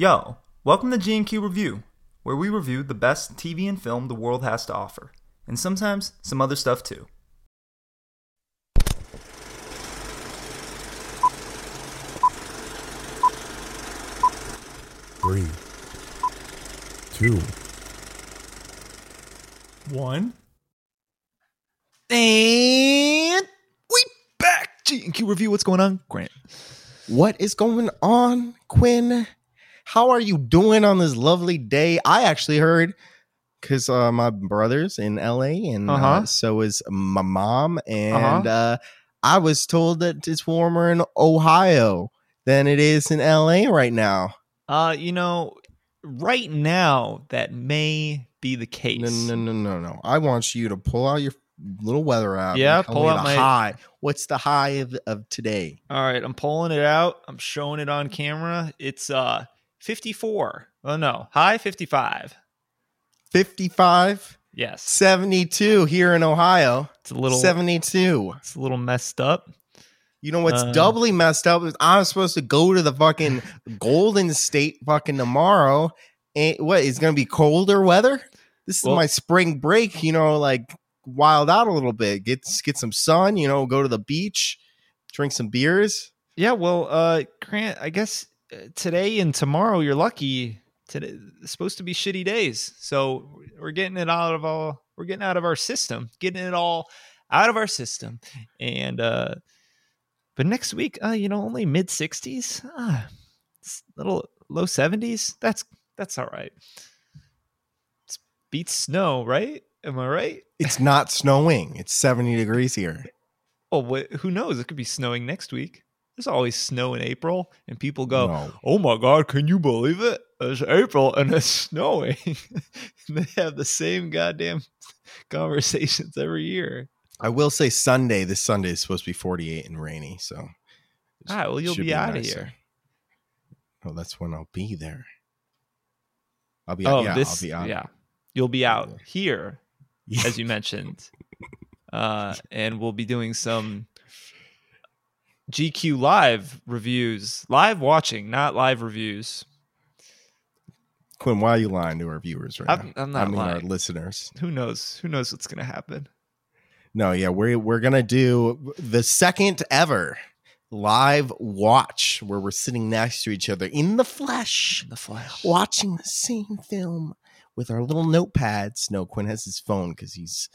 Yo, welcome to G&Q Review, where we review the best TV and film the world has to offer, and sometimes some other stuff too. Three, two, One. And we back. G and Q review. What's going on, Grant? What is going on, Quinn? How are you doing on this lovely day? I actually heard because uh, my brother's in LA, and uh Uh-huh. so is my mom, and Uh-huh. uh, I was told that it's warmer in Ohio than it is in LA right now. Uh, you know, right now that may be the case. No, no, no, no, no. I want you to pull out your little weather app. Yeah, pull out the my- high. What's the high of, of today? All right, I'm pulling it out. I'm showing it on camera. It's uh 54. Oh no, high 55. 55, Yes, 72 here in Ohio. it's a little 72. It's a little messed up. You know what's Uh, doubly messed up is I'm supposed to go to the fucking Golden State fucking tomorrow. And what is going to be colder weather? This is Well- my spring break. You know, like wild out a little bit. Get get some sun. You know, go to the beach, drink some beers. Yeah, well, uh, Grant, I guess today and tomorrow you're lucky. Today it's supposed to be shitty days, so we're getting it out of all. We're getting out of our system, getting it all out of our system, and uh, but next week, uh, you know, only mid sixties, uh, little low seventies. That's that's all right. It's beats snow, right? Am I right? It's not snowing. It's 70 degrees here. Oh, wh- who knows? It could be snowing next week. There's always snow in April, and people go, No. "Oh my god, can you believe it? It's April and it's snowing." and they have the same goddamn conversations every year. I will say Sunday. This Sunday is supposed to be 48 and rainy. So, All right, well, you'll should be, out of here. Oh, that's when I'll be there. I'll be. Oh, yeah, this, I'll be out. yeah, you'll be out Yeah. here, Yeah. as you mentioned, uh, and we'll be doing some GQ live reviews, live watching, not live reviews. Quinn, why are you lying to our viewers right I'm, now? I'm not I mean, our listeners. Who knows? Who knows what's gonna happen? No, yeah, we're we're gonna do the second ever live watch where we're sitting next to each other in the flesh, The flash. watching the same film with our little notepads. No, Quinn has his phone because he's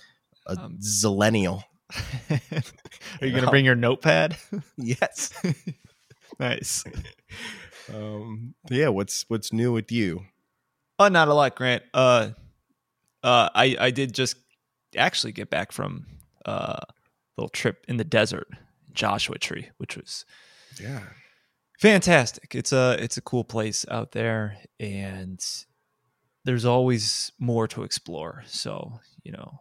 a Um, zillennial. Are you gonna bring your notepad? Yes. nice. um, yeah. What's what's new with you? Oh, not a lot, Grant. Uh, uh, I I did just actually get back from uh, a little trip in the desert, Joshua Tree, which was Yeah. fantastic. It's a it's a cool place out there, and there's always more to explore. So you know,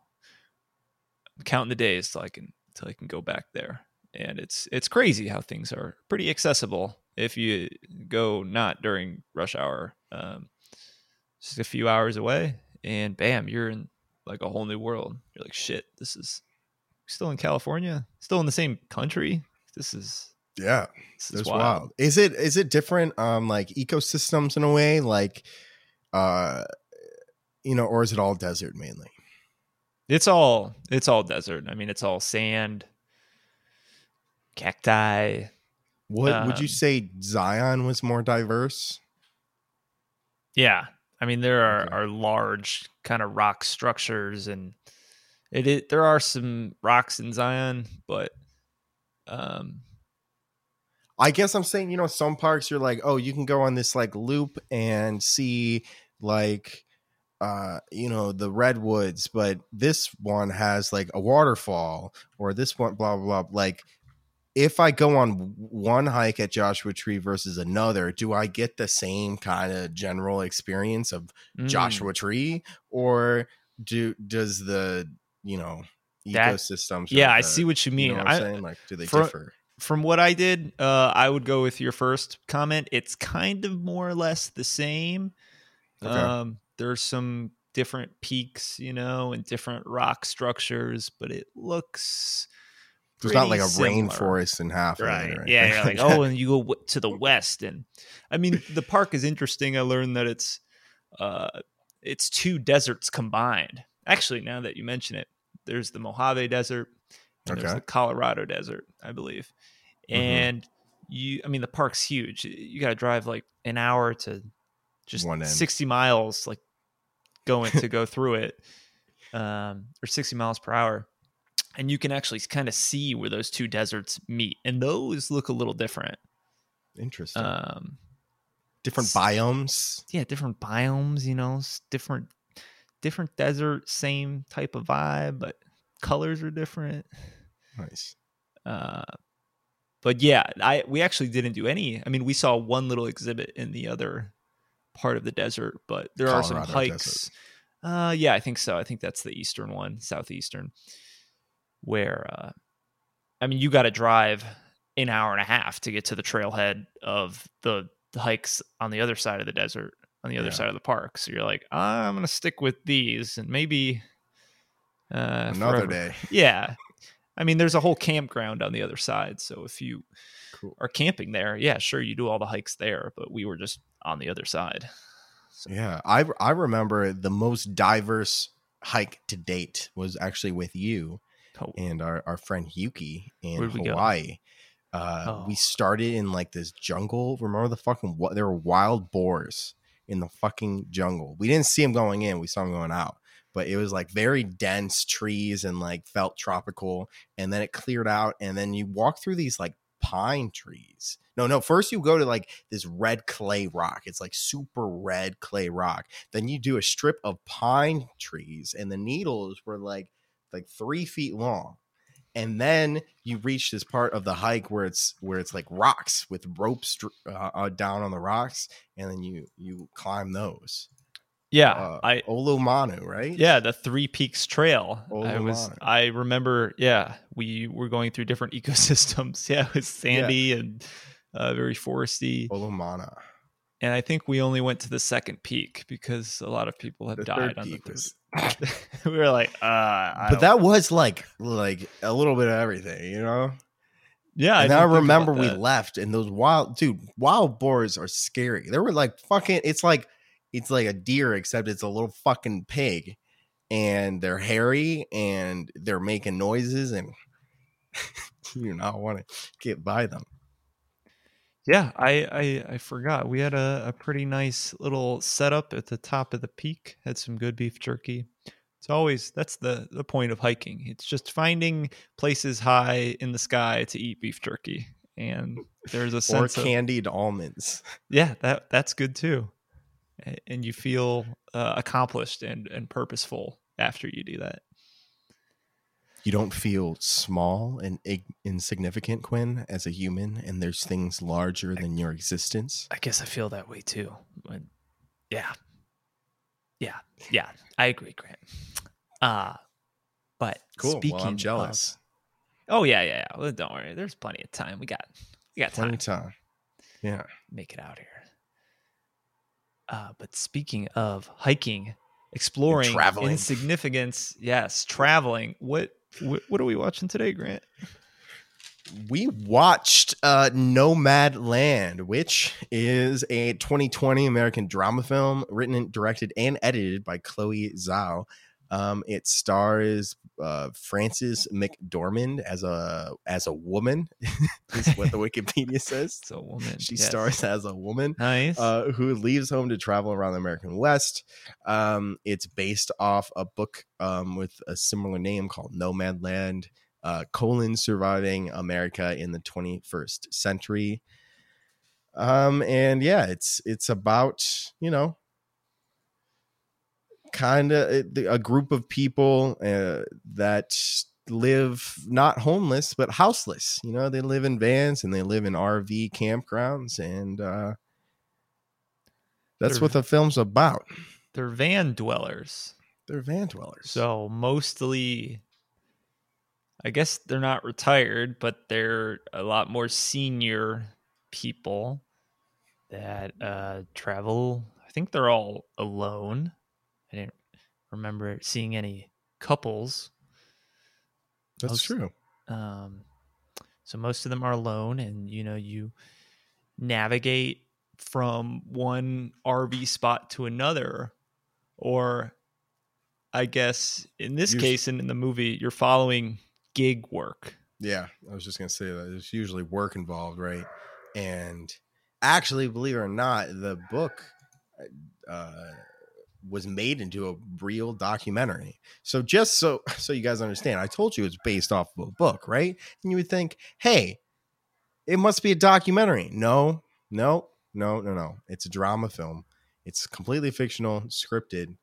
counting the days till I can till I can go back there. And it's it's crazy how things are pretty accessible if you go not during rush hour. Um, just a few hours away, and bam, you're in like a whole new world. You're like, shit, this is still in California, still in the same country. This is Yeah. this is wild. wild. Is it is it different um like ecosystems in a way like uh you know or is it all desert mainly? It's all it's all desert. I mean, it's all sand, cacti. What would you Um, say Zion was more diverse? Yeah, I mean there are, Okay. are large kind of rock structures, and it, it there are some rocks in Zion, but um, I guess I'm saying, you know, some parks you're like, oh, you can go on this like loop and see like uh you know the redwoods but this one has like a waterfall or this one blah blah blah like if i go on one hike at joshua tree versus another do i get the same kind of general experience of mm, joshua tree or do does the you know That- ecosystems or Yeah, I see what you you mean. know what I, i'm saying like do they for- differ from what I did, uh, I would go with your first comment. It's kind of more or less the same. Okay. Um, there's some different peaks, you know, and different rock structures, but it looks There's not like a similar. rainforest in half. of it right? Yeah, you're like, oh, and you go w- to the west, and I mean, the park is interesting. I learned that it's uh, it's two deserts combined. Actually, now that you mention it, there's the Mojave Desert and there's the Colorado Desert, I believe. Mhm. And you, I mean, the park's huge. You got to drive like an hour to just One end. 60 miles, like going to go through it, um, or 60 miles per hour. And you can actually kind of see where those two deserts meet. And those look a little different. Interesting. Um, Different biomes. yeah, different biomes, you know, different different desert, same type of vibe, but colors are different. Nice. Uh, but yeah, I we actually didn't do any. I mean, we saw one little exhibit in the other part of the desert, but there are some Colorado hikes. desert. Uh, yeah, I think so. I think that's the eastern one, southeastern, where uh, I mean, you got to drive an hour and a half to get to the trailhead of the, the hikes on the other side of the desert, on the other Yeah. side of the park. So you're like, I'm gonna stick with these, and maybe uh, Another forever." day. Yeah. I mean, there's a whole campground on the other side. So if you Cool. are camping there, yeah, sure, you do all the hikes there, but we were just on the other side. So, Yeah, I I remember the most diverse hike to date was actually with you oh, and our, our friend Yuki in we? Hawaii. Uh, We Oh. started in like this jungle. Remember the fucking what? There were wild boars in the fucking jungle. We didn't see them going in. We saw them going out. But it was like very dense trees and like felt tropical. And then it cleared out. And then you walk through these like pine trees. No, no. First you go to like this red clay rock. It's like super red clay rock. Then you do a strip of pine trees, and the needles were like like three feet long. And then you reach this part of the hike where it's where it's like rocks with ropes uh, uh, down on the rocks, and then you you climb those. Yeah, Uh, I Olomana, right? yeah, the Three Peaks Trail. I was I remember, yeah, we were going through different ecosystems. Yeah, it was sandy and uh, very foresty. Olomana. And I think we only went to the second peak because a lot of people have The died on the peak was- we were like, uh, I But that was like like a little bit of everything, you know. yeah, and I, didn't remember we left, and those wild dude, wild boars are scary. They were like fucking. It's like it's like a deer, except it's a little fucking pig, and they're hairy and they're making noises, and you not want to get by them. Yeah, I, I I forgot. We had a, a pretty nice little setup at the top of the peak. Had some good beef jerky. It's always that's the the point of hiking. It's just finding places high in the sky to eat beef jerky. And there's a Or sense of candied almonds. yeah, that that's good too. A- And you feel uh, accomplished and and purposeful after you do that. You don't feel small and ig- insignificant, Quinn, as a human, and there's things larger than your existence. I guess I feel that way too. When, yeah, yeah, yeah. I agree, Grant. Uh but Cool. Speaking well, I'm of- jealous. oh yeah, yeah, yeah. Well, don't worry. There's plenty of time. We got we got Plenty time. of time. Yeah. Make it out here. Uh, but speaking of hiking, exploring, traveling. insignificance, yes, traveling. What, what what are we watching today, Grant? we watched uh, Nomadland, which is a 2020 American drama film written, directed, and edited by Chloe Zhao. Um, it stars uh, Frances McDormand as a as a woman, is what the Wikipedia says. So woman. She yes. stars as a woman Nice. uh, who leaves home to travel around the American West. Um, it's based off a book um, with a similar name called Nomadland, uh, colon surviving America in the 21st century. Um, and yeah, it's it's about you know kind of a group of people uh, that live not homeless but houseless you know they live in vans and they live in rv campgrounds and uh that's They're- what the film's about They're van dwellers. they're van dwellers So mostly, I guess they're not retired, but they're a lot more senior people that uh, travel. I think they're all alone. I didn't remember seeing any couples. that's most- true Um, so most of them are alone, and you know you navigate from one RV spot to another, or I guess in this Us- case, and in the movie, you're following gig work. Yeah, I was just gonna say that there's usually work involved, right? And actually, believe it or not, the book uh, was made into a real documentary. So just so so you guys understand, I told you it's based off of a book, right? And you would think, hey, it must be a documentary. No, no, no, no, no. It's a drama film. It's completely fictional, scripted,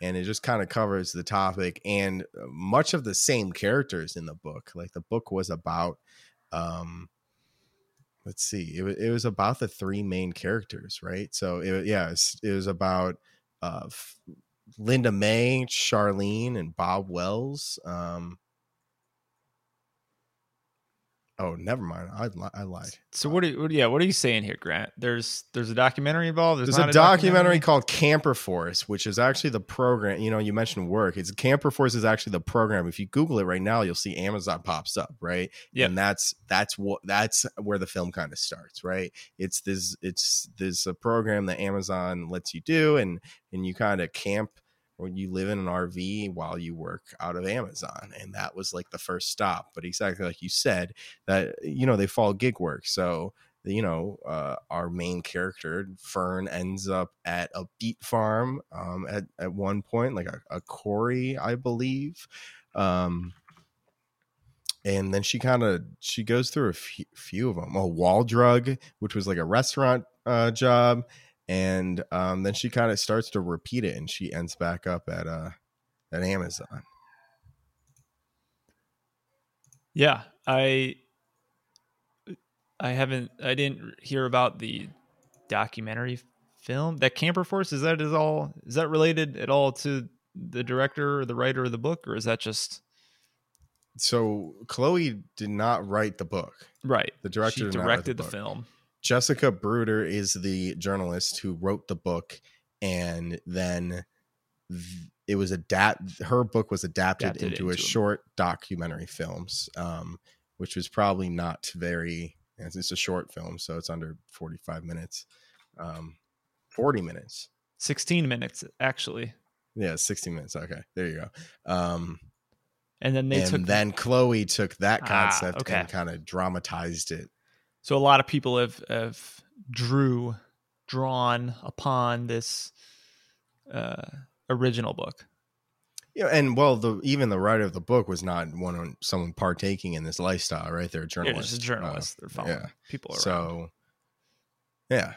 and it just kind of covers the topic and uh, much of the same characters in the book. Like the book was about, um, let's see, it, it was about the three main characters, right? So it, yeah, it's, it was about uh, Linda May, Charlene, and Bob Wells. Um, oh, never mind. I, li- I lied. So what? Are, what yeah, what are you saying here, Grant? There's there's a documentary involved. There's not a documentary called Camper Force, which is actually the program. You know, you mentioned work. It's Camper Force is actually the program. If you Google it right now, you'll see Amazon pops up, right? Yep. And that's that's what that's where the film kind of starts, right? It's this it's this a program that Amazon lets you do, and and you kind of camp or you live in an RV while you work out of Amazon, and that was like the first stop. But exactly like you said, that you know they follow gig work, so you know, uh, our main character Fern ends up at a beet farm um, at at one point, like a, a quarry, I believe. Um, and then she kind of she goes through a few, few of them. A wall drug, which was like a restaurant uh, job, and um, then she kind of starts to repeat it, and she ends back up at uh at Amazon. Yeah, I I haven't I didn't hear about the documentary film. That Camper Force is that is all is that related at all to the director or the writer of the book or is that just So Chloe did not write the book. right? The director she did not write directed the, book. film. Jessica Bruder is the journalist who wrote the book, and then it was adapt. Her book was adapted, Adapted into, a into a- short documentary films, um, which was probably not very. It's it's a short film, so it's under forty-five minutes, um, forty minutes. 16 minutes actually. Yeah, sixteen minutes. Okay, there you go. Um, And then they and took then Chloe took that Ah, concept okay. and kind of dramatized it. So a lot of people have have drew drawn upon this uh original book. Yeah, and well, the even the writer of the book was not one on someone partaking in this lifestyle, right? They're a They're journalists. They're following yeah. people Uh, around. so, yeah.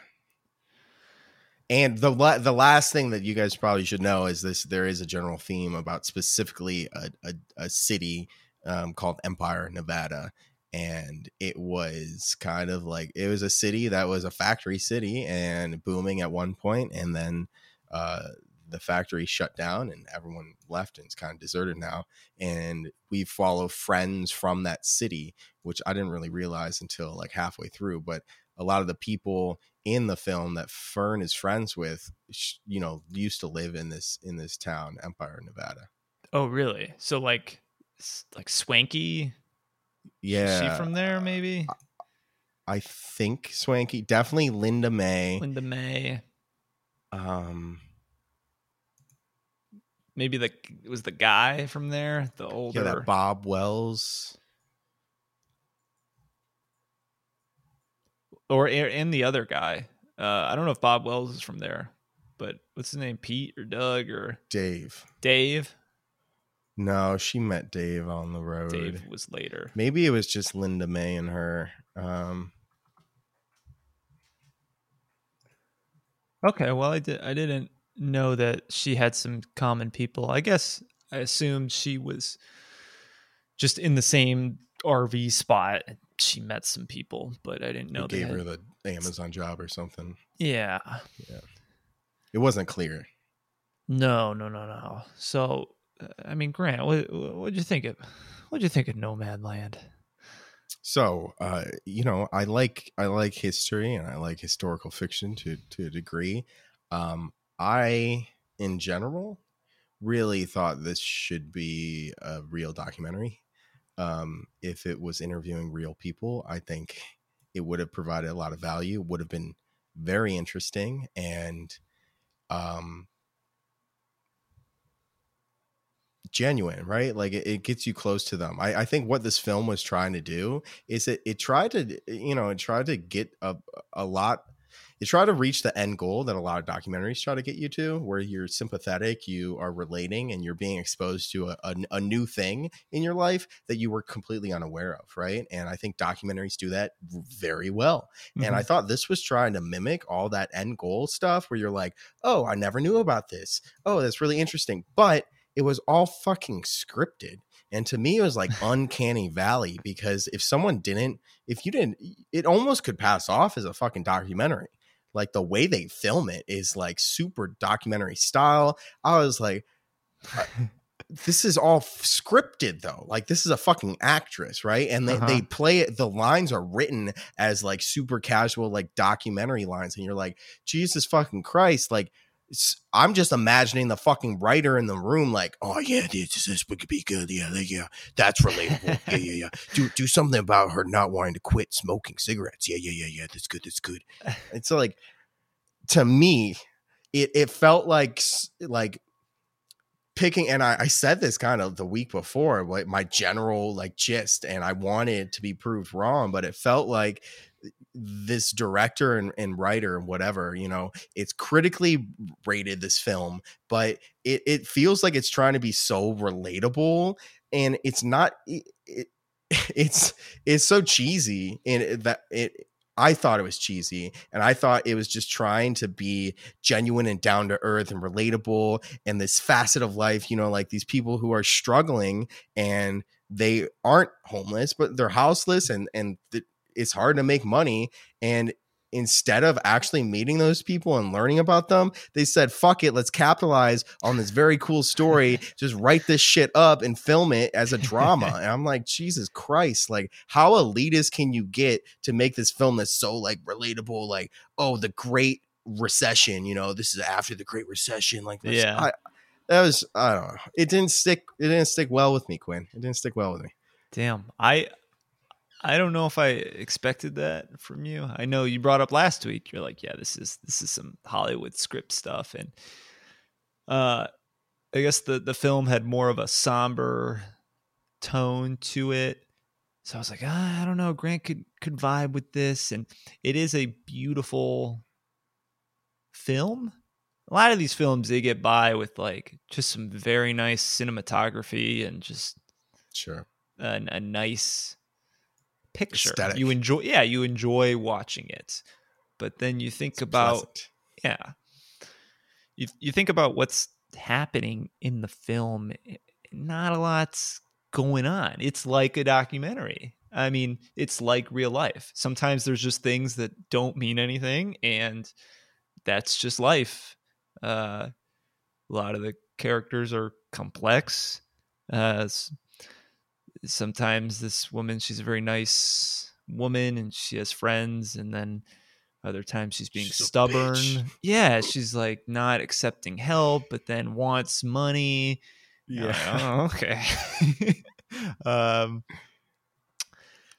And the la- the last thing that you guys probably should know is this: there is a general theme about specifically a a, a city um, called Empire, Nevada, and it was kind of like it was a city that was a factory city and booming at one point, and then uh, the factory shut down and everyone left, and it's kind of deserted now. And we follow friends from that city, which I didn't really realize until like halfway through, but a lot of the people in the film that Fern is friends with, you know, used to live in this in this town, Empire, Nevada. Oh, really? So like, like Swankie? Yeah, Is she from there? Maybe I think Swankie, definitely Linda May. Linda May. Um, Maybe the it was the guy from there, the older. yeah, that Bob Wells. or and the other guy. Uh, I don't know if Bob Wells is from there, but what's his name? Pete or Doug or Dave. Dave? No, she met Dave on the road. Dave was later. Maybe it was just Linda May and her. Um, Okay, well, I did. I didn't know that she had some common people. I guess I assumed she was just in the same RV spot. She met some people, but I didn't know they they gave had- her the Amazon job or something. Yeah, yeah. It wasn't clear. no, no, no, no. So, I mean, Grant, what what'd you think of what'd you think of Nomadland? So, uh, you know, I like I like history and I like historical fiction to to a degree. Um, I, in general, really thought this should be a real documentary. um, if it was interviewing real people, I think it would have provided a lot of value. Would have been very interesting and um, genuine, right? Like it, it, gets you close to them. I, I think what this film was trying to do is it it tried to you know it tried to get a a lot you try to reach the end goal that a lot of documentaries try to get you to, where you're sympathetic, you are relating, and you're being exposed to a, a, a, new thing in your life that you were completely unaware of, right? And I think documentaries do that very well. Mm-hmm. And I mm-hmm. thought this was trying to mimic all that end goal stuff where you're like, oh, I never knew about this. Oh, that's really interesting. But it was all fucking scripted. And to me, it was like uncanny valley because if someone didn't, if you didn't, it almost could pass off as a fucking documentary like the way they film it is like super documentary style. I was like, this is all scripted though. Like this is a fucking actress, right? And they, uh-huh. they play it. The lines are written as like super casual, like documentary lines, and you're like, Jesus fucking Christ, like. I'm just imagining the fucking writer in the room, like, oh yeah, this this could be good, yeah, yeah, that's relatable, yeah, yeah, yeah. Do do something about her not wanting to quit smoking cigarettes, yeah, yeah, yeah, yeah. That's good, that's good. It's like, to me, it it felt like like picking and I, I said this kind of the week before like my general like gist and i wanted to be proved wrong but it felt like this director and, and writer and whatever you know it's critically rated this film but it, it feels like it's trying to be so relatable and it's not it, it it's it's so cheesy and that it I thought it was cheesy and I thought it was just trying to be genuine and down to earth and relatable and this facet of life, you know, like these people who are struggling and they aren't homeless, but they're houseless and and th- it's hard to make money and instead of actually meeting those people and learning about them, they said, fuck it, let's capitalize on this very cool story. Just write this shit up and film it as a drama. and I'm like, Jesus Christ, like, how elitist can you get to make this film that's so like relatable? Like, oh, the great recession, you know, this is after the great recession. Like, yeah. I, that was, I don't know. It didn't stick, it didn't stick well with me, Quinn. It didn't stick well with me. Damn. I, I don't know if I expected that from you. I know you brought up last week. You're like, yeah, this is this is some Hollywood script stuff, and uh, I guess the the film had more of a somber tone to it. So I was like, ah, I don't know. Grant could could vibe with this, and it is a beautiful film. A lot of these films they get by with like just some very nice cinematography and just sure a, a nice picture. Aesthetic. You enjoy, yeah, you enjoy watching it. But then you think it's about, pleasant. yeah, you you think about what's happening in the film. Eh, not a lot's going on. It's like a documentary. I mean, it's like real life. Sometimes there's just things that don't mean anything, and that's just life. Uh, a lot of the characters are complex. Uh, sometimes this woman she's a very nice woman and she has friends and then other times she's being she's stubborn. Yeah she's like not accepting help but then wants money. Yeah. Oh, okay. Um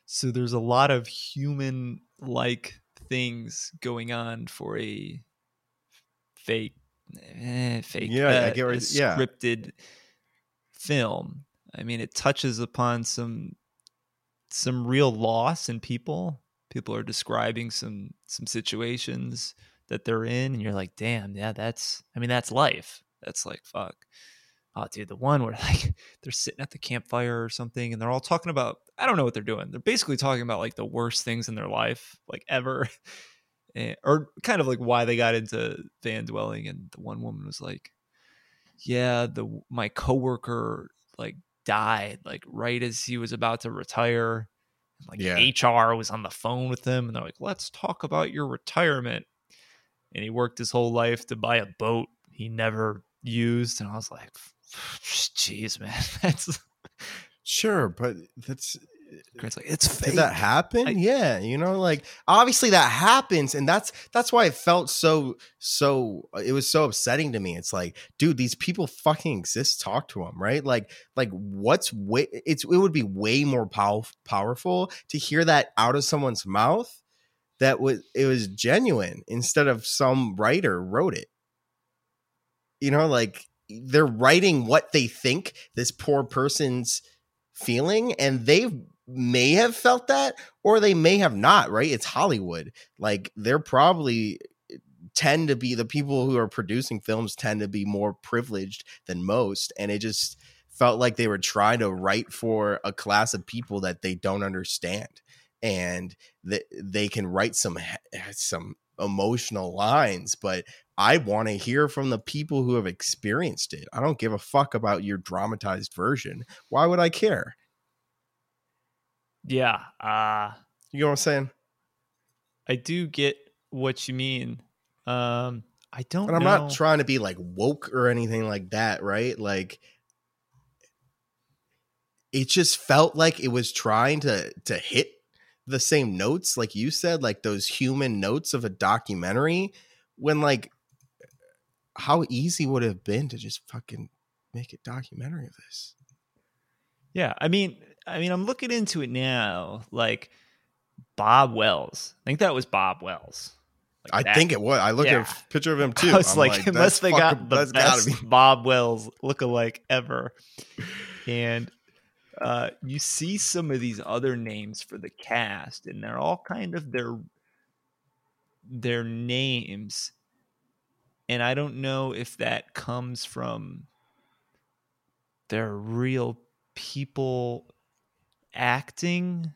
so there's a lot of human like things going on for a fake eh, fake yeah uh, I get yeah. scripted film I mean, it touches upon some some real loss in people. People are describing some some situations that they're in, and you're like, damn, yeah, that's. I mean, that's life. That's like fuck. Oh, dude, the one where like they're sitting at the campfire or something, and they're all talking about. I don't know what they're doing. They're basically talking about like the worst things in their life, like ever. And, eh, or kind of like why they got into van dwelling and the one woman was like yeah the my coworker like died like right as he was about to retire. Like yeah. HR was on the phone with him and they're like, let's talk about your retirement. And he worked his whole life to buy a boat he never used. And I was like, jeez, man, that's sure, but that's Grant's like, it's fake. Did that happen? I- yeah, you know, like obviously that happens, and that's that's why it felt so so. It was so upsetting to me. It's like, dude, these people fucking exist. Talk to them, right? Like, like what's way? It's it would be way more pow- powerful to hear that out of someone's mouth. That was it was genuine instead of some writer wrote it. You know, like they're writing what they think this poor person's feeling, and they may have felt that or they may have not right? It's hollywood. Like they're probably eh, tend to be the people who are producing films tend to be more privileged than most and it just felt like they were trying to write for a class of people that they don't understand and that they can write some some emotional lines but i want to hear from the people who have experienced it. I don't give a fuck about your dramatized version. Why would i care yeah. Uh, you know what i'm saying I do get what you mean. Um, I don't and I'm know. not trying to be like woke or anything like that, right? Like it just felt like it was trying to to hit the same notes like you said, like those human notes of a documentary when like how easy would it have been to just fucking make a documentary of this? Yeah, I mean, I mean, I'm looking into it now. Like Bob Wells, I think that was Bob Wells. Like I that- think it was. I looked Yeah. at a picture of him too. I was I'm like, unless that's they got the best be Bob Wells lookalike ever, and uh, you see some of these other names for the cast, and they're all kind of their their names, and I don't know if that comes from their real people acting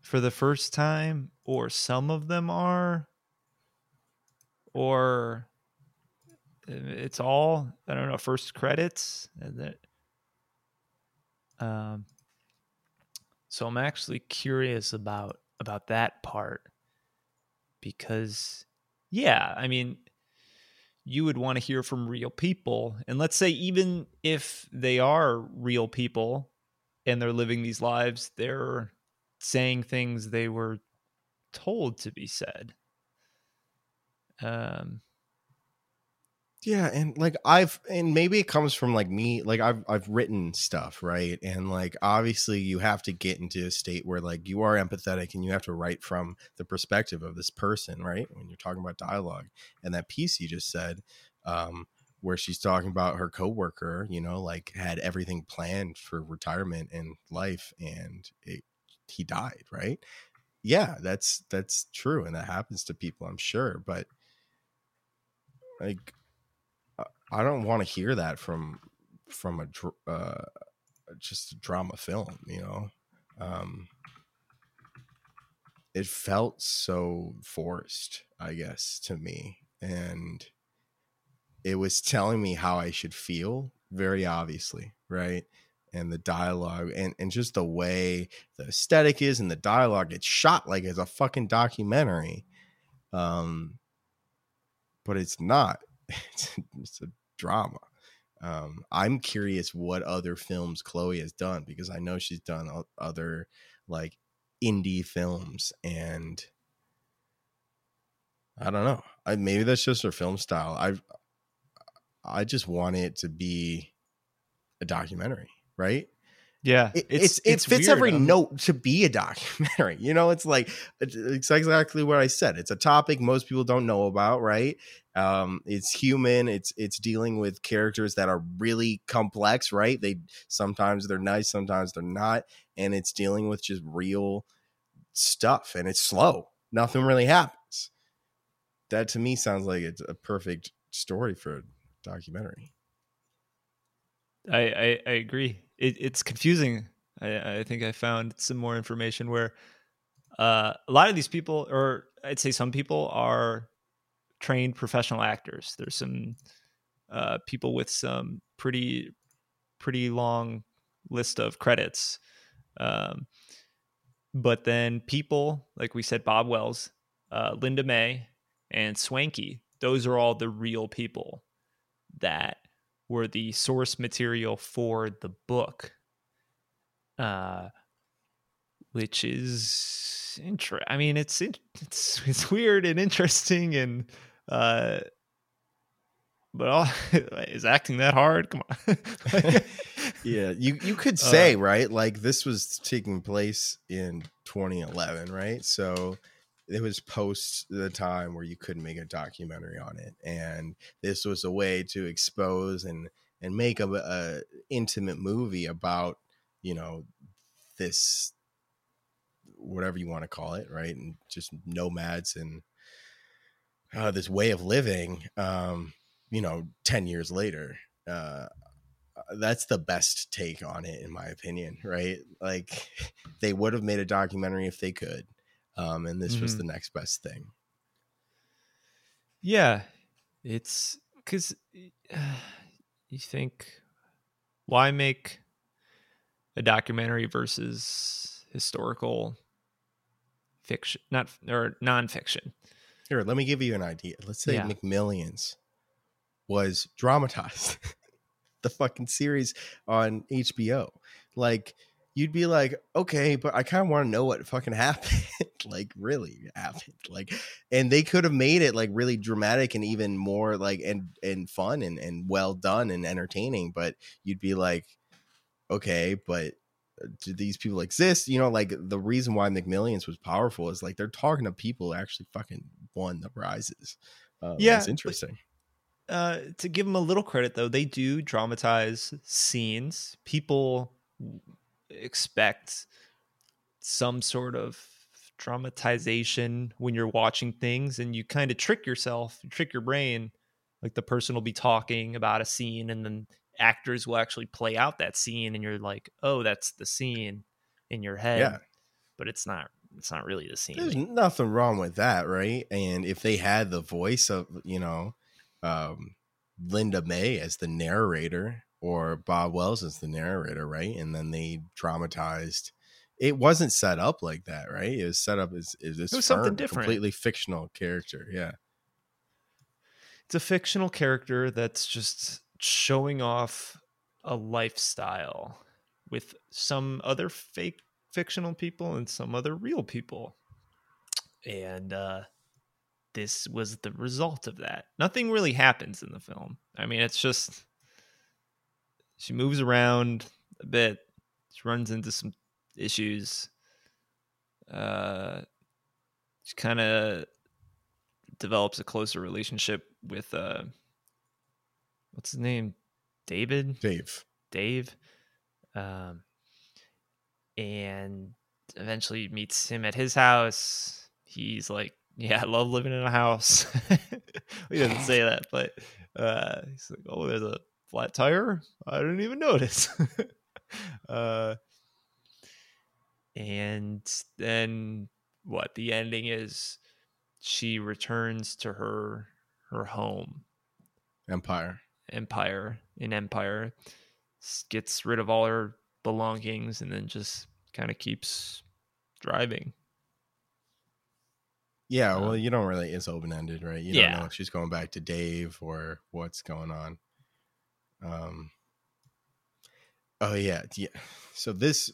for the first time or some of them are or uh, it's all i don't know first credits and that um so i'm actually curious about about that part because yeah i mean you would want to hear from real people and let's say even if they are real people and they're living these lives they're saying things they were told to be said um Yeah, and like I've and maybe it comes from like me, like I've I've written stuff, right? And like obviously you have to get into a state where like you are empathetic and you have to write from the perspective of this person, right? When you're talking about dialogue. And that piece you just said, um, where she's talking about her coworker, you know, like had everything planned for retirement and life and it, he died, right? Yeah, that's that's true and that happens to people, I'm sure, but like I don't want to hear that from from a uh, just a drama film, you know. Um, it felt so forced, I guess, to me, and it was telling me how I should feel very obviously, right? And the dialogue and and just the way the aesthetic is and the dialogue, it's shot like it's a fucking documentary. Um, but it's not. It's, it's a drama. Um, I'm curious what other films Chloe has done because I know she's done other like indie films, and I don't know. I maybe that's just her film style. I I just want it to be a documentary, right? yeah It, it's, it fits weird. every note to be a documentary. You know, it's like it's it's exactly what I said. It's a topic most people don't know about, right? Um, it's human. It's it's dealing with characters that are really complex, right? They sometimes they're nice, sometimes they're not, and it's dealing with just real stuff, and it's slow. Nothing really happens. That to me sounds like it's a perfect story for a documentary. I, I, I agree. It, it's confusing. I, I think I found some more information where uh, a lot of these people, or I'd say some people, are trained professional actors. There's some uh, people with some pretty pretty long list of credits. Um, but then people like we said, Bob Wells, uh, Linda May, and Swankie. Those are all the real people that were the source material for the book. uh, which is inter- I mean, it's it's it's weird and interesting, and uh, but all, is acting that hard? Come on. yeah, you you could Uh, say right, like this was taking place in 2011, right? So it was post the time where you couldn't make a documentary on it, and this was a way to expose and and make a, a intimate movie about you know this whatever you want to call it, right? And just nomads and uh, this way of living. Um, you know, ten years later. Uh, that's the best take on it in my opinion right like they would have made a documentary if they could um and this was Mhm. the next best thing Yeah, it's because you think why make a documentary versus historical fiction, not or nonfiction? here let me give you an idea let's say Yeah. mcmillions was dramatized the fucking series on hbo like you'd be like okay but i kind of want to know what fucking happened like really happened like and they could have made it like really dramatic and even more like and and fun and and well done and entertaining but you'd be like okay but uh, do these people exist you know like the reason why mcmillions was powerful is like they're talking to people who actually fucking won the prizes um, Yeah, it's but- interesting Uh, to give them a little credit, though, they do dramatize scenes. People expect some sort of dramatization when you're watching things, and you kind of trick yourself, you trick your brain. Like the person will be talking about a scene, and then actors will actually play out that scene, and you're like, "Oh, that's the scene in your head." Yeah. but it's not. It's not really the scene. There's nothing wrong with that, right? And if they had the voice of, you know, um, Linda May as the narrator or Bob Wells as the narrator, right? And then they dramatized. It wasn't set up like that, right? It was set up as, as this It was something different. completely fictional character. Yeah, it's a fictional character that's just showing off a lifestyle with some other fake fictional people and some other real people and uh this was the result of that nothing really happens in the film i mean it's just she moves around a bit. She runs into some issues. Uh she kind of develops a closer relationship with uh what's his name? David? Dave. dave. Um and eventually meets him at his house. He's like yeah i love living in a house. He doesn't say that but uh he's like oh there's a flat tire i didn't even notice uh and then what the ending is she returns to her her home Empire. empire in empire gets rid of all her belongings and then just kind of keeps driving Yeah, Uh, well, you don't really. It's open ended, right? You don't know if she's going back to Dave or what's going on. Um. Oh yeah, yeah. So this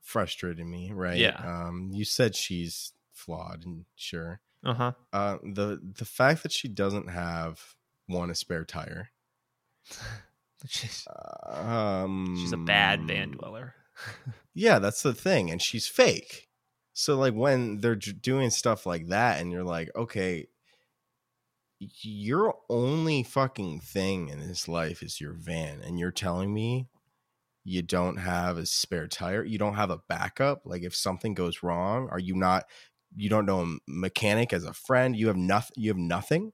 frustrated me, right? Yeah. Um. You said she's flawed, and sure. uh-huh Uh. The the fact that she doesn't have one a spare tire. she's, Um. she's a bad van dweller Yeah, that's the thing, and she's fake. So like when they're doing stuff like that, and you're like, okay, your only fucking thing in this life is your van, and you're telling me you don't have a spare tire, you don't have a backup. Like if something goes wrong, are you not? You don't know a mechanic as a friend. You have nothing. You have nothing.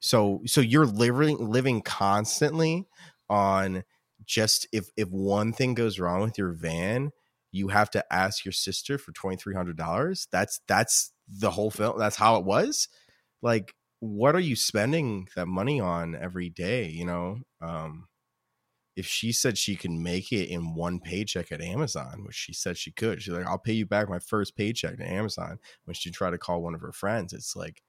So so you're living living constantly on just if if one thing goes wrong with your van you have to ask your sister for $2300 that's that's the whole film that's how it was like what are you spending that money on every day you know? Um if she said she can make it in one paycheck at amazon which she said she could she's like i'll pay you back my first paycheck at amazon when she tried to call one of her friends it's like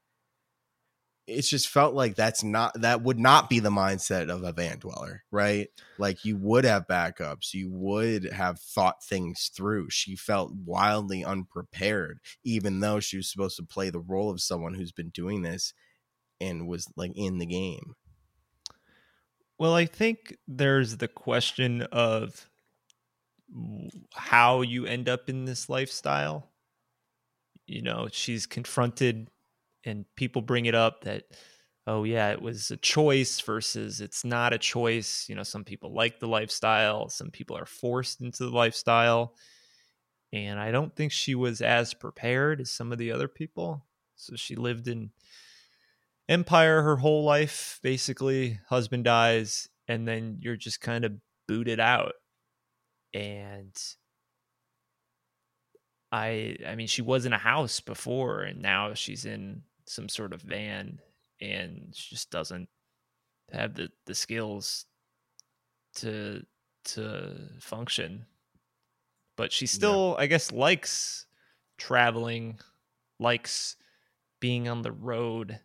it's just felt like that's not that would not be the mindset of a van dweller right? Like you would have backups you would have thought things through. She felt wildly unprepared even though she was supposed to play the role of someone who's been doing this and was like in the game Well, I think there's the question of how you end up in this lifestyle. You know, she's confronted, and people bring it up that, oh, yeah, it was a choice versus it's not a choice. You know, some people like the lifestyle, some people are forced into the lifestyle. And I don't think she was as prepared as some of the other people. So she lived in empire her whole life basically. Husband dies and then you're just kind of booted out. And i i mean she was in a house before and now she's in some sort of van and she just doesn't have the the skills to to function. But she still i guess likes traveling likes being on the road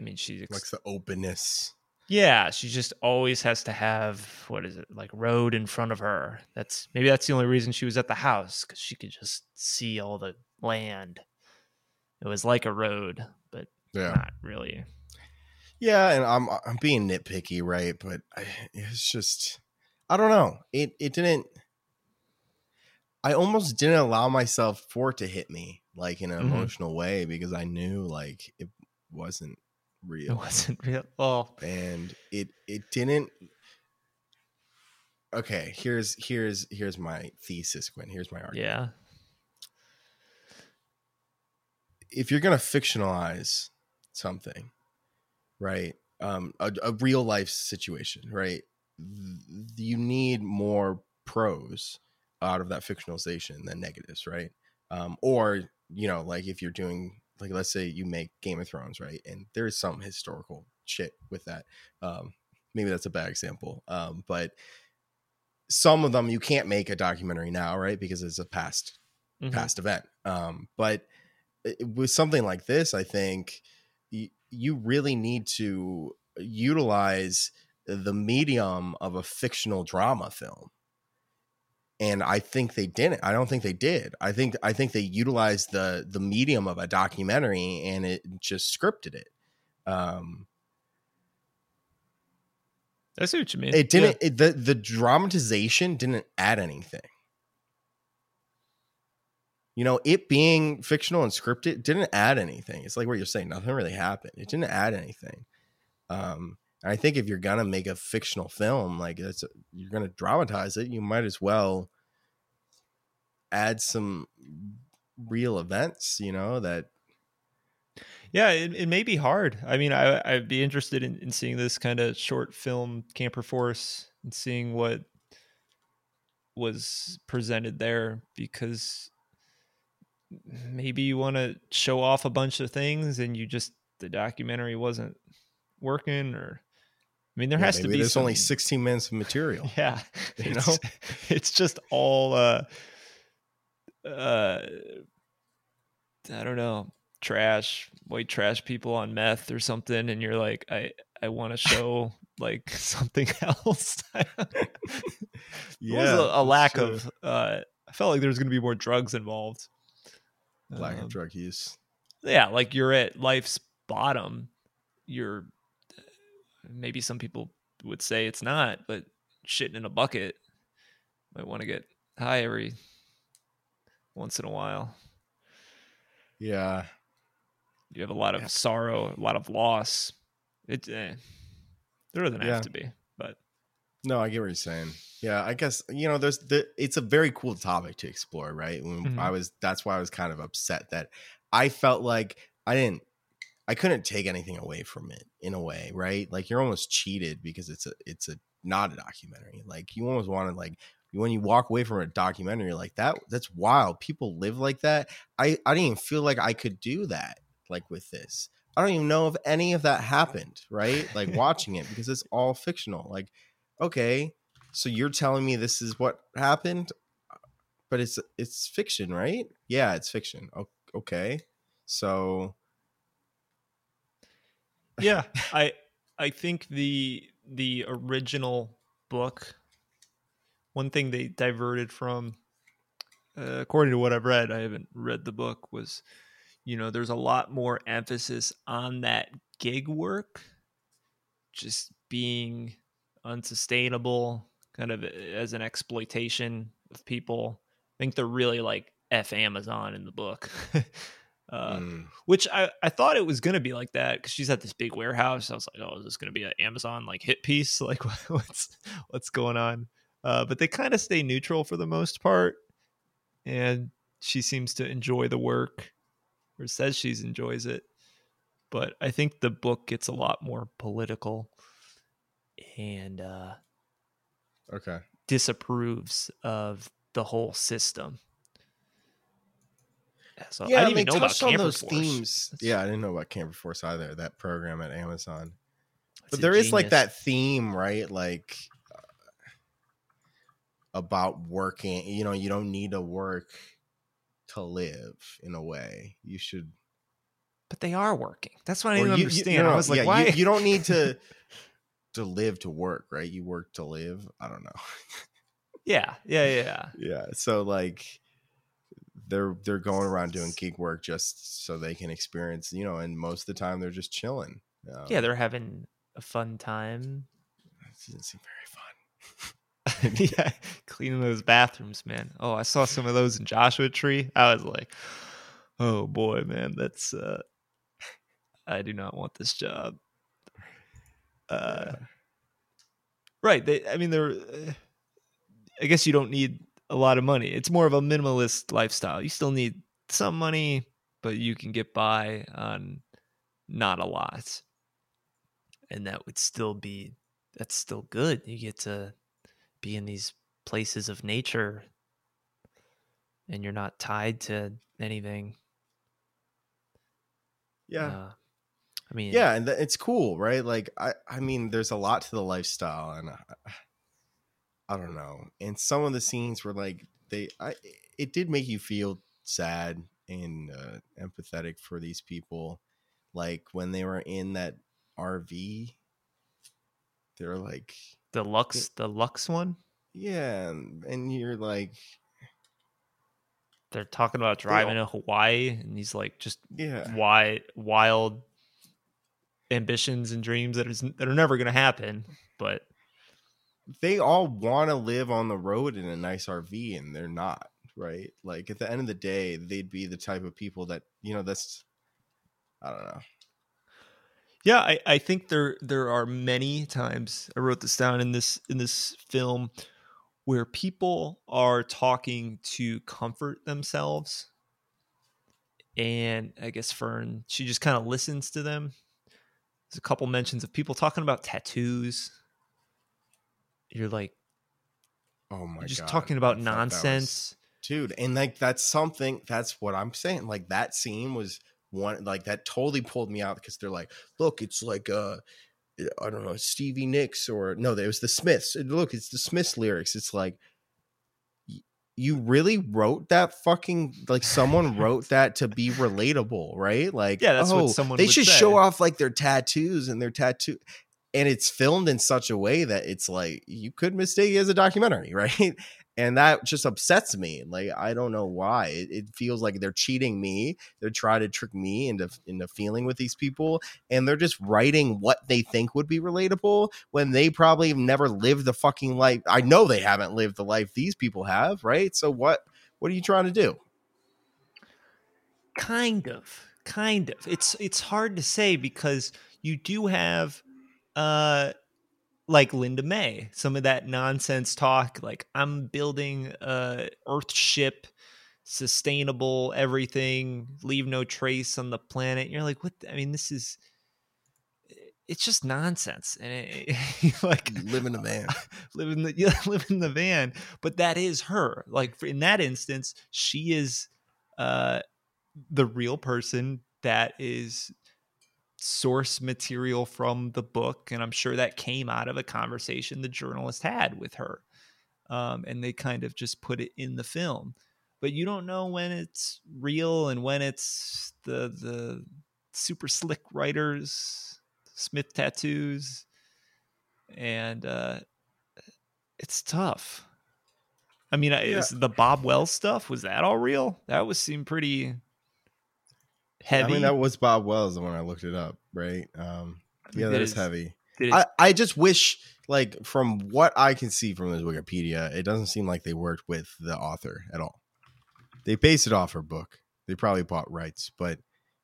I mean, she ex- like the openness yeah, she just always has to have what is it like road in front of her. That's maybe that's the only reason she was at the house because she could just see all the land. It was like a road, but yeah not really. Yeah, and I'm I'm being nitpicky, right? But I, it's just I don't know. It it didn't. I almost didn't allow myself for it to hit me like in an Mhm. emotional way because I knew like it wasn't It real, wasn't real. Well, and it it didn't. Okay, here's here's here's my thesis, Quinn. Here's my argument. yeah, if you're gonna fictionalize something, right? Um, a, a real life situation, right? th- You need more pros out of that fictionalization than negatives, right? Um, or you know, like if you're doing, like, let's say you make Game of Thrones, right? And there is some historical shit with that. Um, maybe that's a bad example, um, but some of them you can't make a documentary now, right? Because it's a past Mhm. past event. Um, but with something like this, I think y- you really need to utilize the medium of a fictional drama film. And I think they didn't. I don't think they did. I think I think they utilized the the medium of a documentary and it just scripted it. Um, I see what you mean. it didn't. It, the the dramatization didn't add anything. You know, it being fictional and scripted didn't add anything. It's like what you're saying. Nothing really happened. It didn't add anything. Um, and I think if you're gonna make a fictional film, like that's you're gonna dramatize it, you might as well add some real events. You know that Yeah, it, it may be hard. I mean, I, I'd be interested in, in seeing this kind of short film Camper Force and seeing what was presented there because maybe you want to show off a bunch of things and you just the documentary wasn't working or I mean there yeah, has to be there's only 16 minutes of material. yeah You it's, know? it's just all uh uh i don't know trash white trash people on meth or something and you're like i i want to show like something else yeah a, a lack true. of uh i felt like there was going to be more drugs involved lack Um, of drug use. yeah like you're at life's bottom you're maybe some people would say it's not but shitting in a bucket might want to get high every once in a while Yeah, you have a lot of Yeah. sorrow a lot of loss it eh, there doesn't Yeah. have to be but No, I get what you're saying. Yeah, I guess you know, there's the. It's a very cool topic to explore, right? When Mhm. I was, that's why I was kind of upset that I felt like I didn't, I couldn't take anything away from it in a way, right? Like you're almost cheated because it's a, it's a not a documentary. Like you almost wanted like when you walk away from a documentary like that, that's wild. People live like that. I, I didn't even feel like I could do that. Like with this, I don't even know if any of that happened, right? Like watching it because it's all fictional. Like okay so you're telling me this is what happened but it's it's fiction right yeah it's fiction okay so yeah, I I think the the original book, one thing they diverted from, uh, according to what I've read, I haven't read the book, was you know there's a lot more emphasis on that gig work, just being unsustainable, kind of as an exploitation of people. I think they're really like f Amazon in the book. Uh, mm. which I, I thought it was going to be like that because she's at this big warehouse. I was like, oh, is this going to be an Amazon like hit piece? Like, what's what's going on? Uh, but they kind of stay neutral for the most part, and she seems to enjoy the work, or says she enjoys it. But I think the book gets a lot more political, and uh, okay, disapproves of the whole system so yeah, I didn't even know about on those Force. themes. Yeah, I didn't know about Camper Force either. That program at Amazon. That's but there is like that theme, right? Like uh, about working. You know, you don't need to work to live. In a way, you should. But they are working. That's what I didn't you, understand. You, no, I was like, yeah, why? You, you don't need to to live to work, right? You work to live. I don't know. yeah, yeah, yeah, yeah. So like they're they're going around doing gig work just so they can experience, you know, and most of the time they're just chilling. Um, yeah, they're having a fun time. Doesn't seem very fun. yeah, cleaning those bathrooms, man. Oh, I saw some of those in Joshua Tree. I was like, oh boy, man, that's uh I do not want this job. Uh yeah. right, they I mean they're uh, I guess you don't need a lot of money. It's more of a minimalist lifestyle. You still need some money, but you can get by on not a lot. And that would still be that's still good. You get to be in these places of nature and you're not tied to anything. Yeah. Uh, I mean, yeah, and it's cool, right? Like, I, I mean, there's a lot to the lifestyle, and I, I don't know. And some of the scenes were like they I it did make you feel sad and uh, empathetic for these people like when they were in that RV they're like the Lux the Lux one? Yeah, and, and you're like they're talking about driving to Hawaii and he's like just yeah why wild ambitions and dreams that is that are never going to happen but they all want to live on the road in a nice RV and they're not, right? Like at the end of the day, they'd be the type of people that, you know, that's I don't know. Yeah, I, I think there there are many times I wrote this down in this in this film where people are talking to comfort themselves. And I guess Fern, she just kind of listens to them. There's a couple mentions of people talking about tattoos you're like oh my god. just god talking about nonsense was, dude and like that's something that's what i'm saying like that scene was one like that totally pulled me out because they're like look it's like uh i don't know stevie nicks or no it was the smiths look it's the smiths lyrics it's like you really wrote that fucking like someone wrote that to be relatable, right? Like, yeah, that's oh, what someone they should say. show off like their tattoos and their tattoo and it's filmed in such a way that it's like you could mistake it as a documentary, right? And that just upsets me. Like I don't know why. It, it, feels like they're cheating me. They're trying to trick me into into feeling with these people, and they're just writing what they think would be relatable when they probably have never lived the fucking life. I know they haven't lived the life these people have, right? So what what are you trying to do? Kind of, kind of. It's it's hard to say because you do have uh like Linda May, some of that nonsense talk, like I'm building a Earth ship, sustainable everything, leave no trace on the planet. You're like, what? I mean, this is it's just nonsense, and it, like live in the van, live in the yeah, live in the van. But that is her. Like in that instance, she is uh the real person that is source material from the book and i'm sure that came out of a conversation the journalist had with her um, and they kind of just put it in the film but you don't know when it's real and when it's the the super slick writers Smith tattoos, and uh, it's tough. I mean, I- is the Bob Wells stuff was that all real? That was seemed pretty heavy. I mean, that was Bob Wells when I looked it up, right? Um, yeah, that is his- heavy. it- I, I just wish, like, from what I can see from this Wikipedia, it doesn't seem like they worked with the author at all. They based it off her book. They probably bought rights, but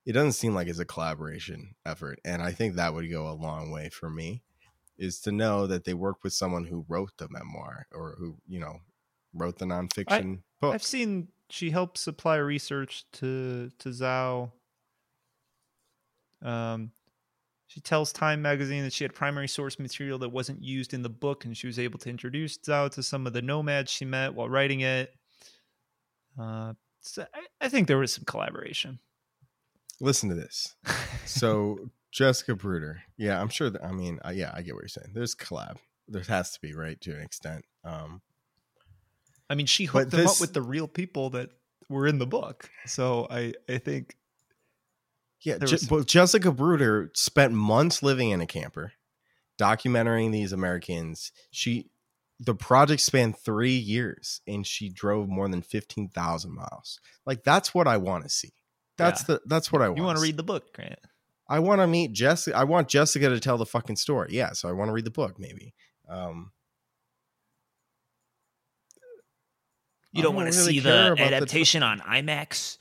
it doesn't seem like it's a collaboration effort. And I think that would go a long way for me, is to know that they worked with someone who wrote the memoir or who, you know, wrote the nonfiction book. I've seen she helped supply research to to Zhao. Um, she tells Time magazine that she had primary source material that wasn't used in the book, and she was able to introduce Zhao to some of the nomads she met while writing it. Uh, so I, I think there was some collaboration. Listen to this. so Jessica Bruder, yeah, I'm sure that. I mean, uh, yeah, I get what you're saying. There's collab. There has to be, right, to an extent. Um, I mean, she hooked them up with the real people that were in the book. So I, I think yeah, Je- was- well, Jessica Bruder spent months living in a camper, documenting these Americans. She, the project spanned three years, and she drove more than fifteen thousand miles. Like that's what I want to see. That's the that's what I want. you want to read the book, Grant. I want to meet Jessica. I want Jessica to tell the fucking story. Yeah, so I want to read the book. Maybe. Um, You don't don't want to really see the about the adaptation on IMAX.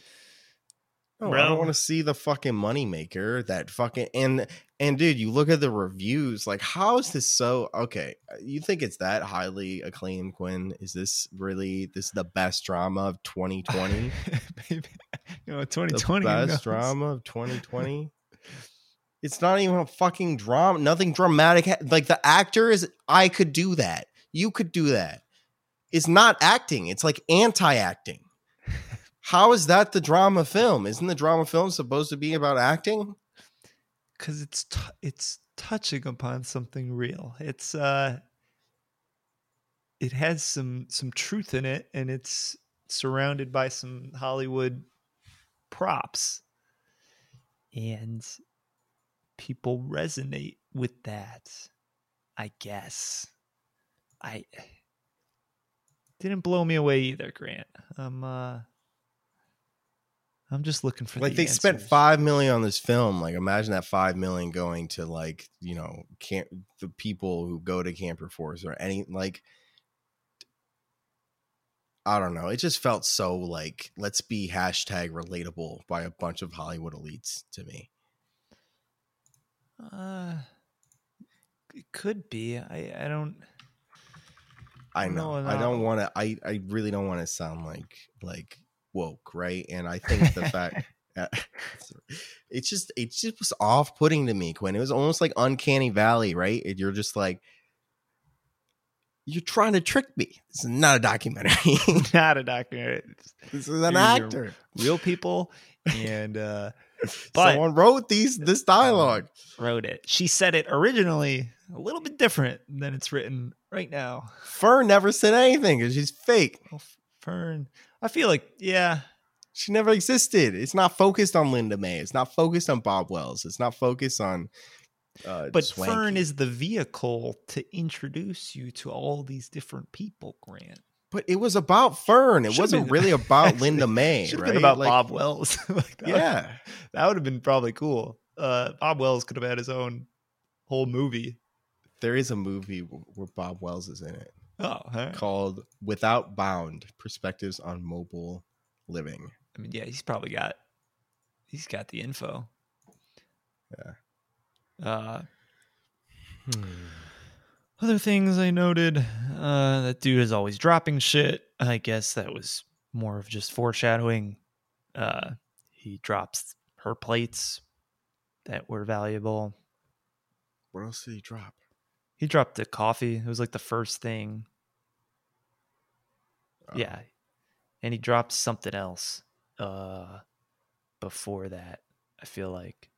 No, I don't want to see the fucking moneymaker that fucking and and dude, you look at the reviews, like how is this so okay? uh, You think it's that highly acclaimed, Quinn? Is this really this is the best drama of 2020? Maybe. You know, the 2020. who best knows? drama of 2020? it's not even a fucking drama, nothing dramatic. Like the actor is I could do that. You could do that. It's not acting, it's like anti-acting. How is that the drama film? Isn't the drama film supposed to be about acting? because it's t- it's touching upon something real. It's uh, it has some some truth in it, and it's surrounded by some Hollywood props, and people resonate with that. I guess I didn't blow me away either, Grant. I'm uh. I'm just looking for like the they spent five million on this film like imagine that five million going to like you know camp the people who go to camper force or any like i don't know it just felt so like let's be hashtag relatable by a bunch of hollywood elites to me Uh, it could be. I I don't. i No, know i don't want to i i really don't want to sound like like woke right? And i think the fact it's just it just was off-putting to me quinn. It was almost like uncanny valley right? And you're just like you're trying to trick me. This is not a documentary. Not a documentary. This is an actor. Real people, and uh, but- someone wrote these this dialogue. wrote it. She said it originally a little bit different than it's written right now. fern never said anything because she's fake. Well, Fern, I feel like yeah, she never existed it's not focused on linda may it's not focused on bob wells it's not focused on uh but Swankie. Fern is the vehicle to introduce you to all these different people. Grant, But it was about Fern. It Should've wasn't been- really about Actually, Linda May, should have right? been about Like, Bob Wells. like that would- Yeah, that would have been probably cool. Uh, Bob Wells could have had his own whole movie. there is a movie where Bob Wells is in it Oh, right. called "Without Bound: Perspectives on Mobile Living." I mean, yeah, he's probably got he's got the info. Yeah. Uh, other things I noted, uh, that dude is always dropping shit. I guess that was more of just foreshadowing. Uh, he drops her plates that were valuable. What else did he drop? He dropped the coffee. It was like the first thing. Oh, Yeah. And he dropped something else uh before that. I feel like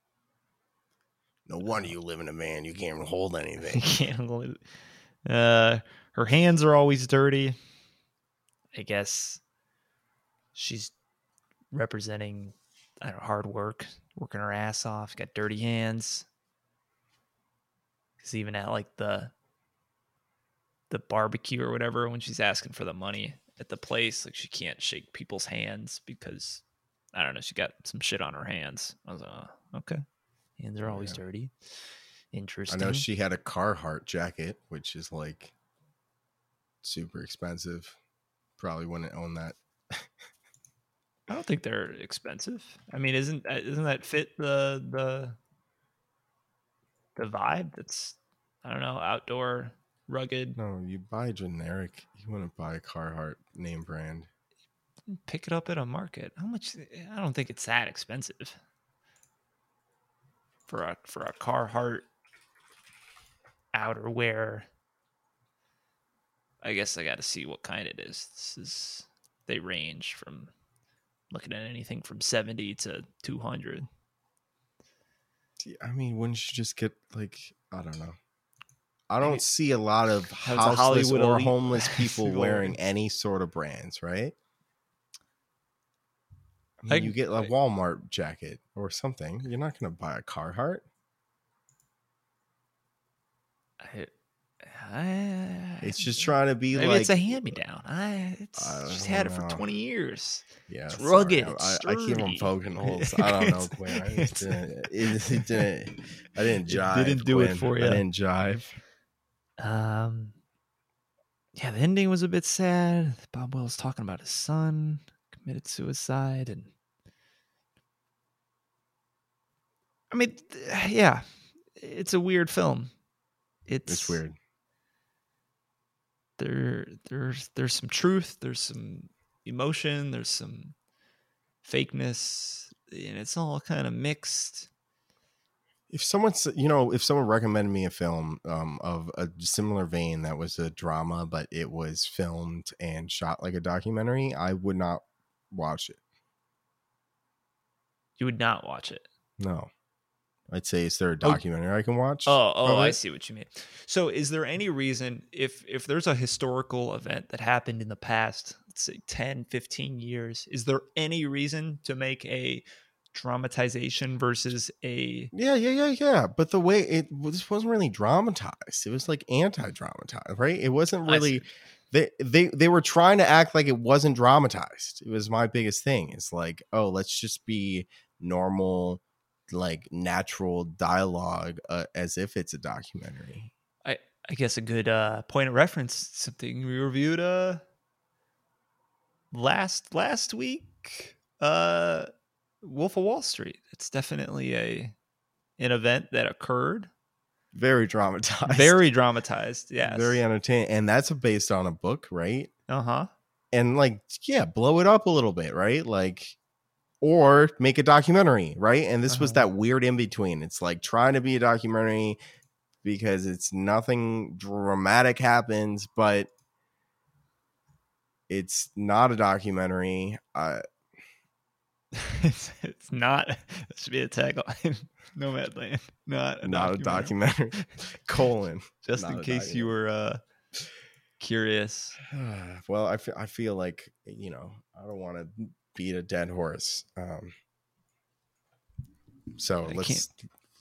No wonder you live in a man. You can't even hold anything. can't uh her hands are always dirty. I guess she's representing I don't know, hard work, working her ass off, got dirty hands. Because even at like the the barbecue or whatever, when she's asking for the money at the place, like she can't shake people's hands because I don't know, she got some shit on her hands. I was like, oh, okay, hands are always Yeah. dirty. Interesting. I know she had a Carhartt jacket, which is like super expensive. Probably wouldn't own that. I don't think they're expensive. I mean, isn't that- isn't that fit the the the vibe? That's I don't know, outdoor, rugged. No, you buy generic. You wouldn't buy a Carhartt name brand. Pick it up at a market. How much? I don't think it's that expensive for a for a Carhartt outerwear. I guess I got to see what kind it is. This is they range from looking at anything from seventy to two hundred. I mean, wouldn't you just get like I don't know. I don't see a lot of How it's a houseless Hollywood or elite homeless people wearing any sort of brands, right? I mean, I- you get a Walmart jacket or something. You're not going to buy a Carhartt. I, I, It's just trying to be Maybe like it's a hand me down. I it's I don't had it for twenty years. yeah, it's sorry. rugged, I, it's I, keep on poking holes. I don't know, Quinn. I just didn't, it, it didn't. I didn't It didn't do it for you. I didn't jive. Um, yeah, the ending was a bit sad. Bob Wells talking about his son committed suicide, and I mean, yeah, it's a weird film. It's, It's weird. There, there's there's some truth. There's some emotion. There's some fakeness, and it's all kind of mixed. if someone's, you know if someone recommended me a film um, of a similar vein that was a drama but it was filmed and shot like a documentary i would not watch it You would not watch it. no i'd say is there a Oh. documentary i can watch Oh, oh, I see what you mean. So, is there any reason if if there's a historical event that happened in the past, let's say 10, 15 years, is there any reason to make a dramatization versus a yeah yeah yeah yeah. But the way it this wasn't really dramatized. It was like anti-dramatized right? It wasn't really they they they were trying to act like it wasn't dramatized it was my biggest thing. It's like oh let's just be normal like natural dialogue uh, as if it's a documentary I I guess a good uh point of reference, something we reviewed uh last last week. Uh Wolf of Wall Street. It's definitely a an event that occurred. very dramatized Very dramatized. Yes. very entertaining and that's based on a book right uh-huh. and like yeah blow it up a little bit right like or make a documentary right and this was Uh-huh. that weird in between it's like trying to be a documentary because it's nothing dramatic happens but it's not a documentary uh, it's, it's not. It should be a tagline. Nomadland, not a not a documentary. documentary colon Just in case you were uh, curious. well I I feel like you know i don't want to beat a dead horse um so let's, Is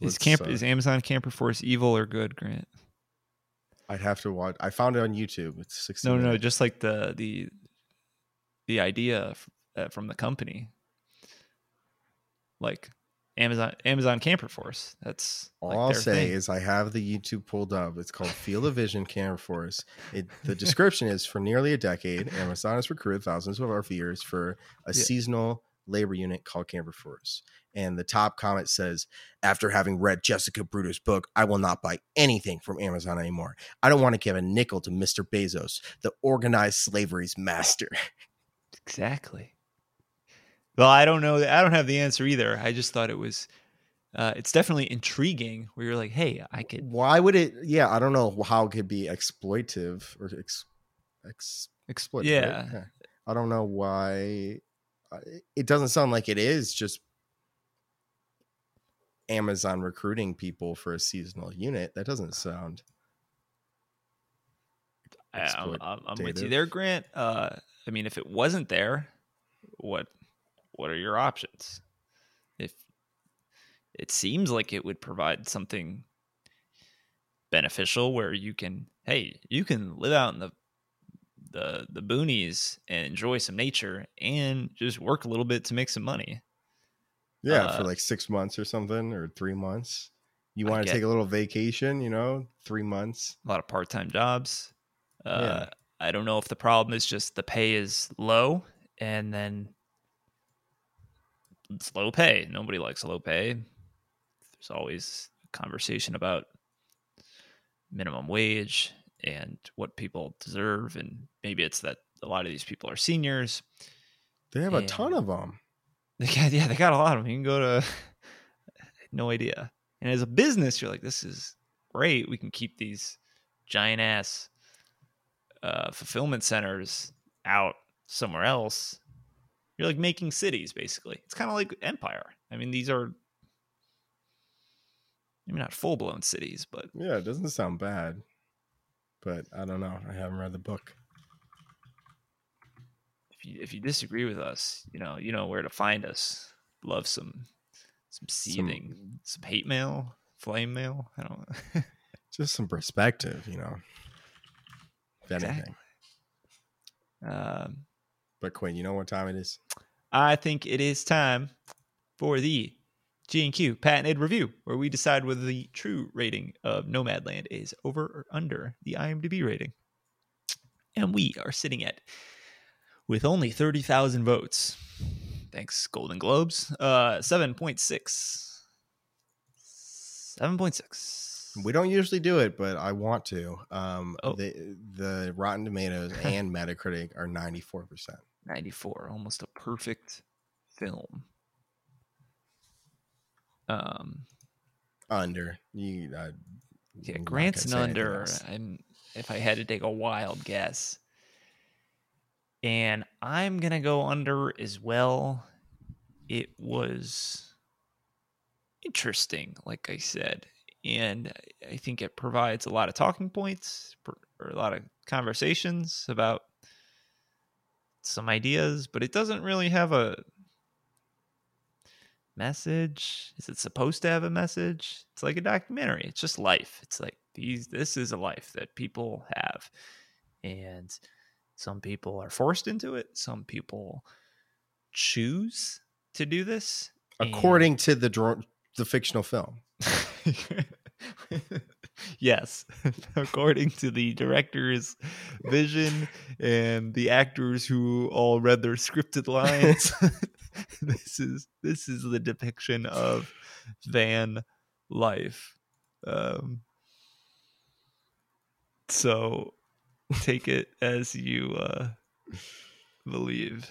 let's, camp uh, is Amazon Camper Force evil or good, Grant? I'd have to watch. I found it on YouTube. It's 16 No, no, no, just like the the the idea uh, from the company, like Amazon Amazon Camper Force. That's All like I'll say thing. is I have the YouTube pulled up. It's called Field of Vision Camper Force. It, the description is for nearly a decade, Amazon has recruited thousands of RVers for a Yeah. seasonal labor unit called Camper Force. And the top comment says, After having read Jessica Bruder's book, I will not buy anything from Amazon anymore. I don't want to give a nickel to Mr. Bezos, the organized slavery's master. exactly. Well, I don't know. I don't have the answer either. I just thought it was. Uh, it's definitely intriguing. Where you're like, hey, I could Why would it? Yeah, I don't know how it could be exploitive or ex, ex, exploitive. right? Yeah. I don't know why. It doesn't sound like it is just Amazon recruiting people for a seasonal unit. That doesn't sound. I'm, I'm, I'm with you there, Grant. Uh, I mean, if it wasn't there, what what are your options? If it seems like it would provide something beneficial where you can hey you can live out in the the the boonies and enjoy some nature and just work a little bit to make some money Yeah, Uh, for like six months or something, or three months. You want to take a little vacation, you know, three months. a lot of part-time jobs uh Yeah. i don't know if the problem is just the pay is low and then it's low pay. Nobody likes low pay. There's always a conversation about minimum wage and what people deserve and maybe it's that a lot of these people are seniors. They have a ton of them. they got yeah they got a lot of them you can go to no idea. And as a business you're like this is great. We can keep these giant ass uh, fulfillment centers out somewhere else you're like making cities basically it's kind of like empire i mean these are maybe not full-blown cities but Yeah, it doesn't sound bad, but I don't know. I haven't read the book. if you if you disagree with us you know you know where to find us love some some seething some, hate mail flame mail i don't know Just some perspective, you know. If anything. Exactly. Um, But Quinn, you know what time it is? I think it is time for the G&Q patented review, where we decide whether the true rating of Nomadland is over or under the IMDb rating. And we are sitting at, with only 30,000 votes, thanks Golden Globes, uh, 7.6. 7.6. We don't usually do it, but I want to. Um, Oh. the the Rotten Tomatoes and Metacritic are ninety four percent. 94 almost a perfect film. Um Under. You, uh, yeah grant's an gonna say anything under i'm if i had to take a wild guess. And i'm gonna go under as well. It was interesting like i said and i think it provides a lot of talking points or a lot of conversations about some ideas but it doesn't really have a message. Is it supposed to have a message? It's like a documentary. It's just life. It's like these this is a life that people have. And some people are forced into it. Some people choose to do this. And- According to the the fictional film, yes, according to the director's vision and the actors who all read their scripted lines, this is this is the depiction of van life. Um, so take it as you uh, believe.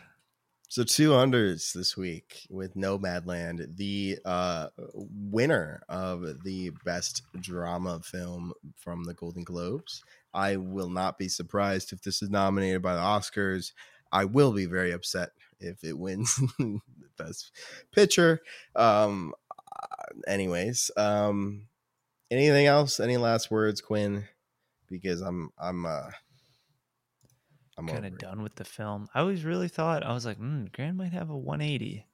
So two unders this week with Nomadland, the uh, winner of the best drama film from the Golden Globes. I will not be surprised if this is nominated by the Oscars. I will be very upset if it wins best picture. Um, uh, anyways, um, anything else? Any last words, Quinn? Because I'm I'm uh I'm kind of done with the film. I always really thought I was like, mm, Grant might have a 180.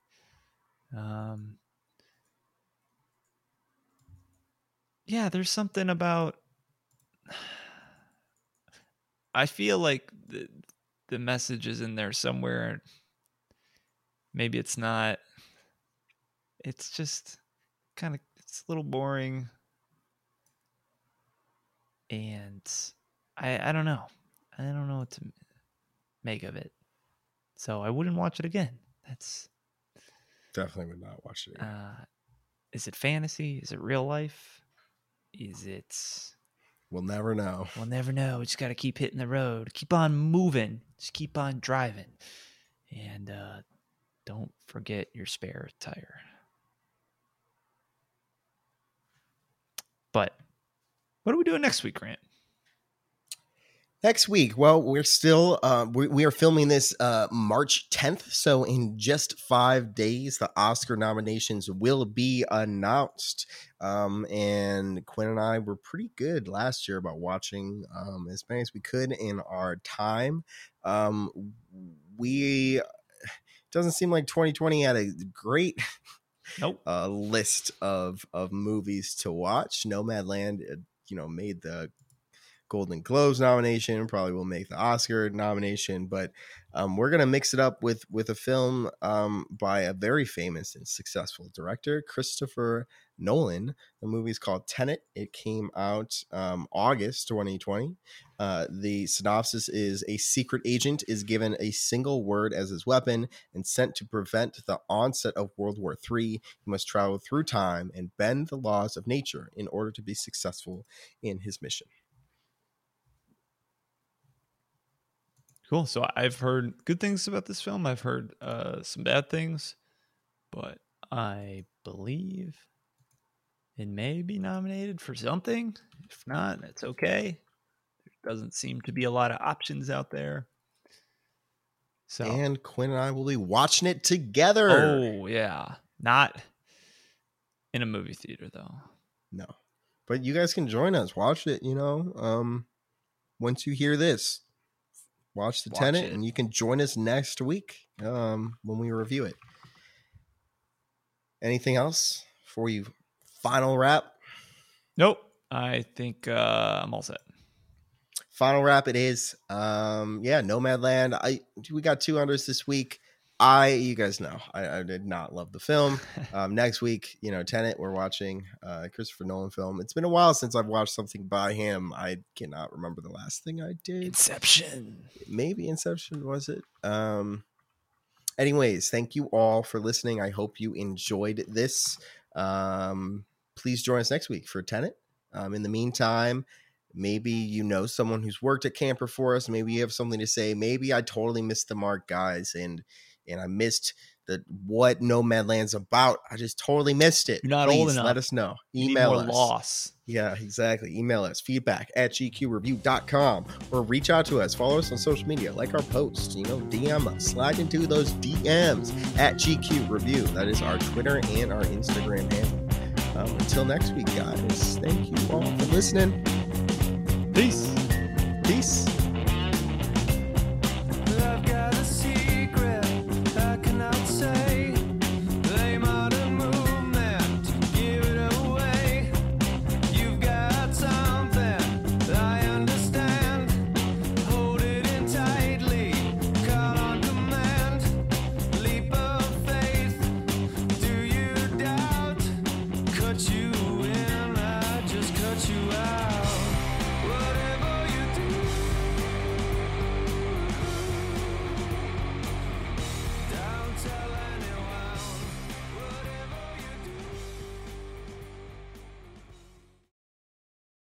Um, yeah, there's something about. I feel like the the message is in there somewhere. Maybe it's not. It's just kind of it's a little boring, and I I don't know. I don't know what to make of it. So I wouldn't watch it again. That's Definitely would not watch it. again. uh is it fantasy? Is it real life? Is it we'll never know. we'll never know. We just gotta keep hitting the road. Keep on moving. Just keep on driving. And uh don't forget your spare tire. But what are we doing next week, Grant? Next week, well, we're still uh, we, we are filming this uh, March 10th, so in just five days, the Oscar nominations will be announced. Um, and Quinn and I were pretty good last year about watching um, as many as we could in our time. Um, we doesn't seem like 2020 had a great Nope. uh, list of of movies to watch. Nomadland, uh, you know made the Golden Globes nomination, probably will make the Oscar nomination, but um, we're gonna mix it up with with a film um, by a very famous and successful director, Christopher Nolan. The movie is called Tenet. It came out um, August 2020. Uh, the synopsis is a secret agent is given a single word as his weapon and sent to prevent the onset of World War III. He must travel through time and bend the laws of nature in order to be successful in his mission. Cool. So I've heard good things about this film. I've heard uh, some bad things, but I believe it may be nominated for something. If not, that's okay. There doesn't seem to be a lot of options out there. So And Quinn and I will be watching it together. oh yeah, not in a movie theater though. No. But you guys can join us. Watch it, you know. Um once you hear this, watch the Watch Tenet it. and you can join us next week um when we review it. Anything else for you final wrap? Nope. I think uh, I'm all set. Final wrap it is. Um yeah, Nomadland. I we got two unders this week. I you guys know I, I did not love the film. Um, next week, you know, Tenet, we're watching uh, Christopher Nolan film. It's been a while since I've watched something by him. I cannot remember the last thing I did. Inception. Maybe Inception was it? Um, anyways, thank you all for listening. I hope you enjoyed this. Um, please join us next week for Tenet. Um, in the meantime, maybe you know someone who's worked at Camper Force. Maybe you have something to say. Maybe I totally missed the mark, guys, and and I missed the what Nomadland's about. I just totally missed it. You're not old enough. Let us know. Email us. loss. Yeah, exactly. Email us feedback at gqreview.com or reach out to us. Follow us on social media, like our posts, you know, DM us, slide into those DMs at GQ Review. That is our Twitter and our Instagram handle. Um, until next week, guys, thank you all for listening. Peace. Peace.